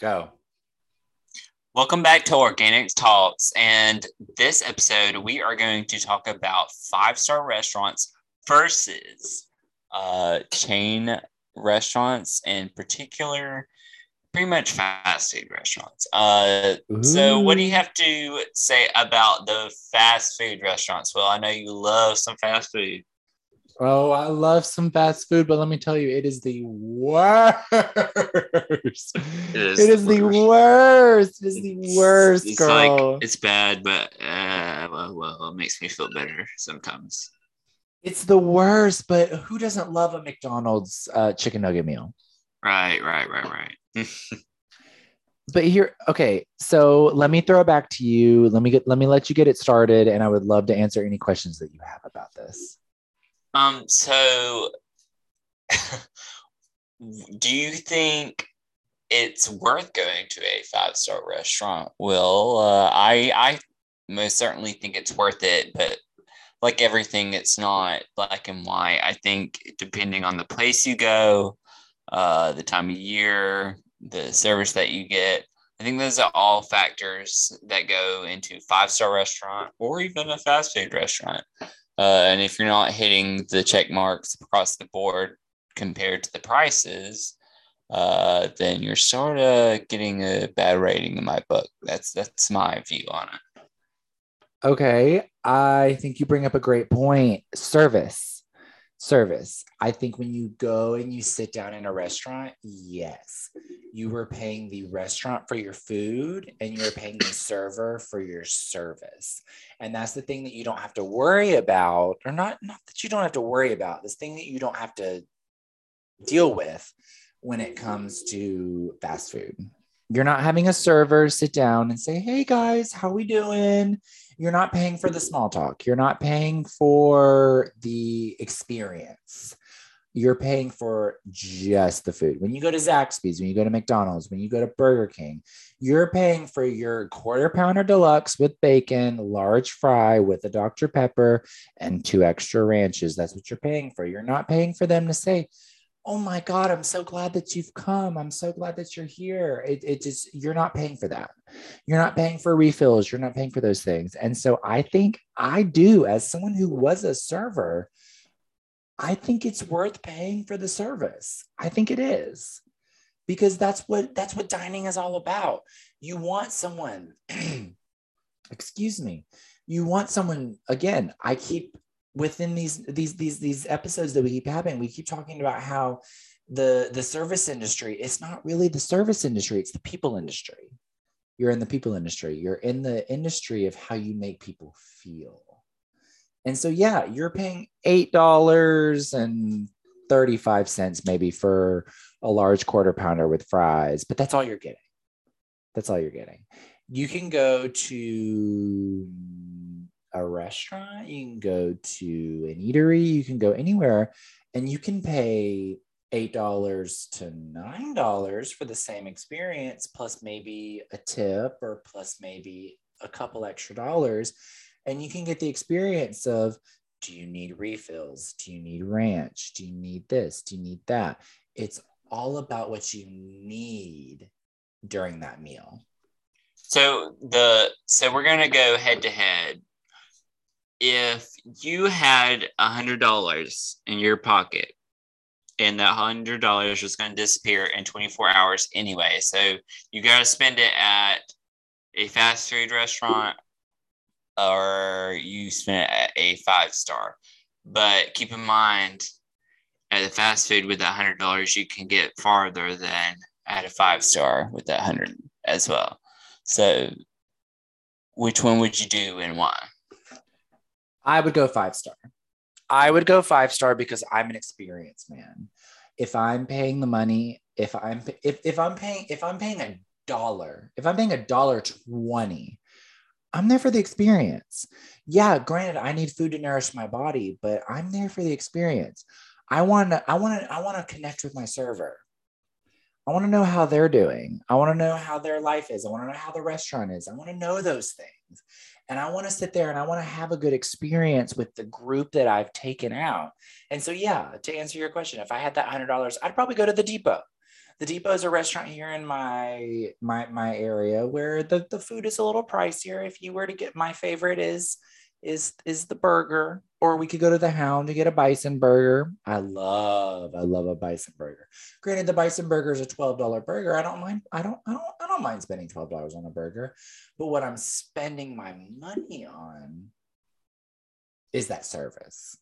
Go. Welcome back to Organics Talks. And this episode, we are going to talk about five star restaurants versus uh, chain restaurants, in particular, pretty much fast food restaurants. Uh, so, what do you have to say about the fast food restaurants? Well, I know you love some fast food. Oh, I love some fast food, but let me tell you, it is the worst. It is, it is the, worst. It is the worst, it's girl. Like, it's bad, but uh, well, well, it makes me feel better sometimes. It's the worst, but who doesn't love a McDonald's uh, chicken nugget meal? Right, right, right, right. but here, okay. So let me throw it back to you. Let me get. Let me let you get it started, and I would love to answer any questions that you have about this. Um, so do you think it's worth going to a five star restaurant? Well, uh, I I most certainly think it's worth it, but like everything, it's not black and white. I think depending on the place you go, uh, the time of year, the service that you get, I think those are all factors that go into five star restaurant or even a fast food restaurant. Uh, and if you're not hitting the check marks across the board compared to the prices, uh, then you're sort of getting a bad rating in my book. That's that's my view on it. Okay, I think you bring up a great point. Service service. I think when you go and you sit down in a restaurant, yes, you were paying the restaurant for your food and you were paying the server for your service. And that's the thing that you don't have to worry about, or not, not that you don't have to worry about, this thing that you don't have to deal with when it comes to fast food. You're not having a server sit down and say, "Hey guys, how we doing?" You're not paying for the small talk. You're not paying for the experience. You're paying for just the food. When you go to Zaxby's, when you go to McDonald's, when you go to Burger King, you're paying for your quarter pounder deluxe with bacon, large fry with a Dr. Pepper, and two extra ranches. That's what you're paying for. You're not paying for them to say, oh my god i'm so glad that you've come i'm so glad that you're here it, it just you're not paying for that you're not paying for refills you're not paying for those things and so i think i do as someone who was a server i think it's worth paying for the service. I think it is. Because that's what that's what dining is all about. You want someone excuse me you want someone again i keep within these these these these episodes that we keep having we keep talking about how the the service industry it's not really the service industry it's the people industry. You're in the people industry. You're in the industry of how you make people feel and so yeah you're paying eight dollars and 35 cents maybe for a large quarter pounder with fries but that's all you're getting that's all you're getting you can go to a restaurant, you can go to an eatery, you can go anywhere, and you can pay $8 to $9 for the same experience, plus maybe a tip or plus maybe a couple extra dollars. And you can get the experience of do you need refills? Do you need ranch? Do you need this? Do you need that? It's all about what you need during that meal. So the so we're gonna go head to head if you had a hundred dollars in your pocket and that hundred dollars was going to disappear in 24 hours anyway so you got to spend it at a fast food restaurant or you spent a five star but keep in mind at the fast food with that hundred dollars you can get farther than at a five star with that hundred as well so which one would you do and why I would go five star. I would go five star because I'm an experienced man. If I'm paying the money, if I'm if, if I'm paying if I'm paying a dollar, if I'm paying a dollar twenty, I'm there for the experience. Yeah, granted, I need food to nourish my body, but I'm there for the experience. I want to I want to I want to connect with my server. I want to know how they're doing. I want to know how their life is. I want to know how the restaurant is. I want to know those things. And I want to sit there and I want to have a good experience with the group that I've taken out. And so, yeah, to answer your question, if I had that $100, I'd probably go to the depot. The Depot is a restaurant here in my my my area where the, the food is a little pricier. If you were to get my favorite is is is the burger, or we could go to the Hound to get a bison burger. I love I love a bison burger. Granted, the bison burger is a twelve dollar burger. I don't mind. I don't I don't I don't mind spending twelve dollars on a burger, but what I'm spending my money on is that service.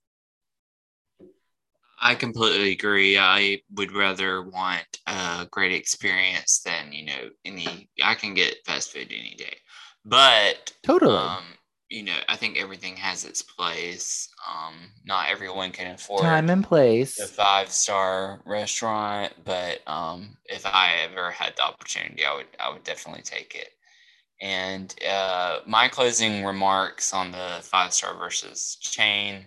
I completely agree. I would rather want a great experience than you know any. I can get fast food any day, but totally. Um, you know, I think everything has its place. Um, not everyone can afford time and place a five star restaurant, but um, if I ever had the opportunity, I would I would definitely take it. And uh, my closing remarks on the five star versus chain.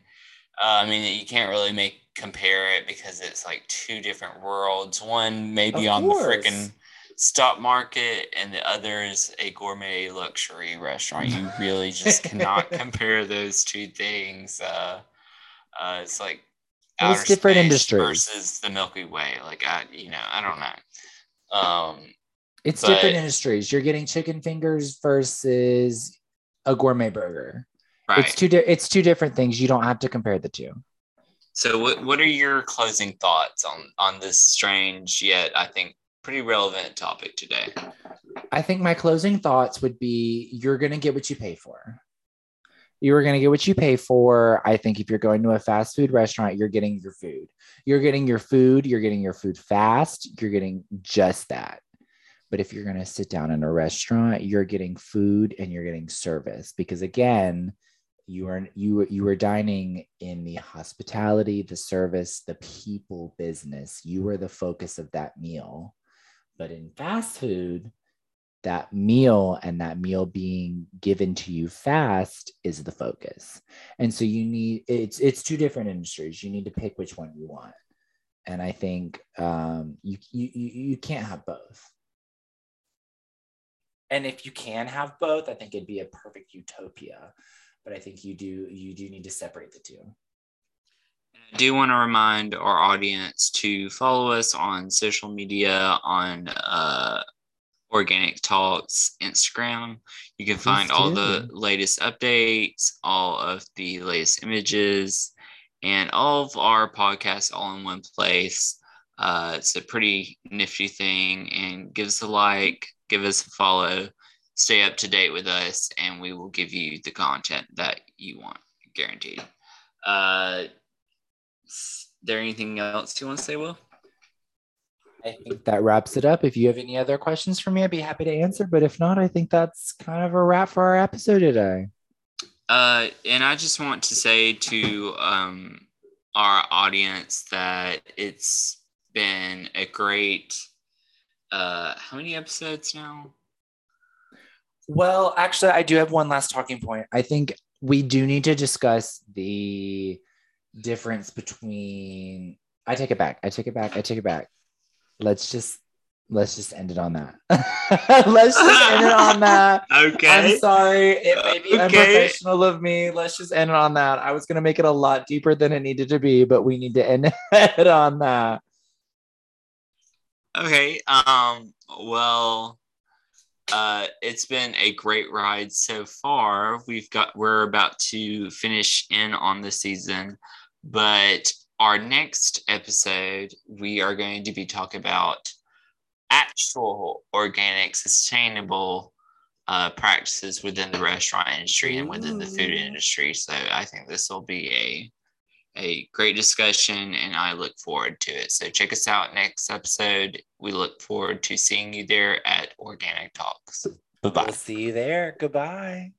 Uh, I mean, you can't really make compare it because it's like two different worlds. One maybe on the freaking stock market, and the other is a gourmet luxury restaurant. You really just cannot compare those two things. Uh, uh, it's like it's different industries versus the Milky Way. Like I, you know, I don't know. Um, it's but, different industries. You're getting chicken fingers versus a gourmet burger. Right. It's two. Di- it's two different things. You don't have to compare the two. So, what, what are your closing thoughts on on this strange yet I think pretty relevant topic today? I think my closing thoughts would be: you're going to get what you pay for. You are going to get what you pay for. I think if you're going to a fast food restaurant, you're getting your food. You're getting your food. You're getting your food fast. You're getting just that. But if you're going to sit down in a restaurant, you're getting food and you're getting service because again, you are you you were dining in the hospitality the service the people business. You were the focus of that meal. But in fast food that meal and that meal being given to you fast is the focus. And so you need it's it's two different industries. You need to pick which one you want. And i think um, you, you you can't have both. And if you can have both i think it'd be a perfect utopia but I think you do you do need to separate the two. I do want to remind our audience to follow us on social media on uh, Organic Talks Instagram. You can find all the latest updates, all of the latest images, and all of our podcasts all in one place. Uh, it's a pretty nifty thing, and give us a like, give us a follow stay up to date with us and we will give you the content that you want guaranteed. Uh is there anything else you want to say will? I think that wraps it up. If you have any other questions for me i'd be happy to answer but if not i think that's kind of a wrap for our episode today. Uh and i just want to say to um our audience that it's been a great uh how many episodes now well, actually, I do have one last talking point. I think we do need to discuss the difference between. I take it back. I take it back. I take it back. Let's just let's just end it on that. let's just end it on that. Okay. I'm sorry. It may be okay. unprofessional of me. Let's just end it on that. I was gonna make it a lot deeper than it needed to be, but we need to end it on that. Okay. Um. Well uh, it's been a great ride so far. We've got we're about to finish in on the season, but our next episode we are going to be talking about actual organic, sustainable uh, practices within the restaurant industry and within the food industry. So I think this will be a a great discussion and I look forward to it. So check us out next episode. We look forward to seeing you there at Organic Talks. Bye bye. We'll see you there. Goodbye.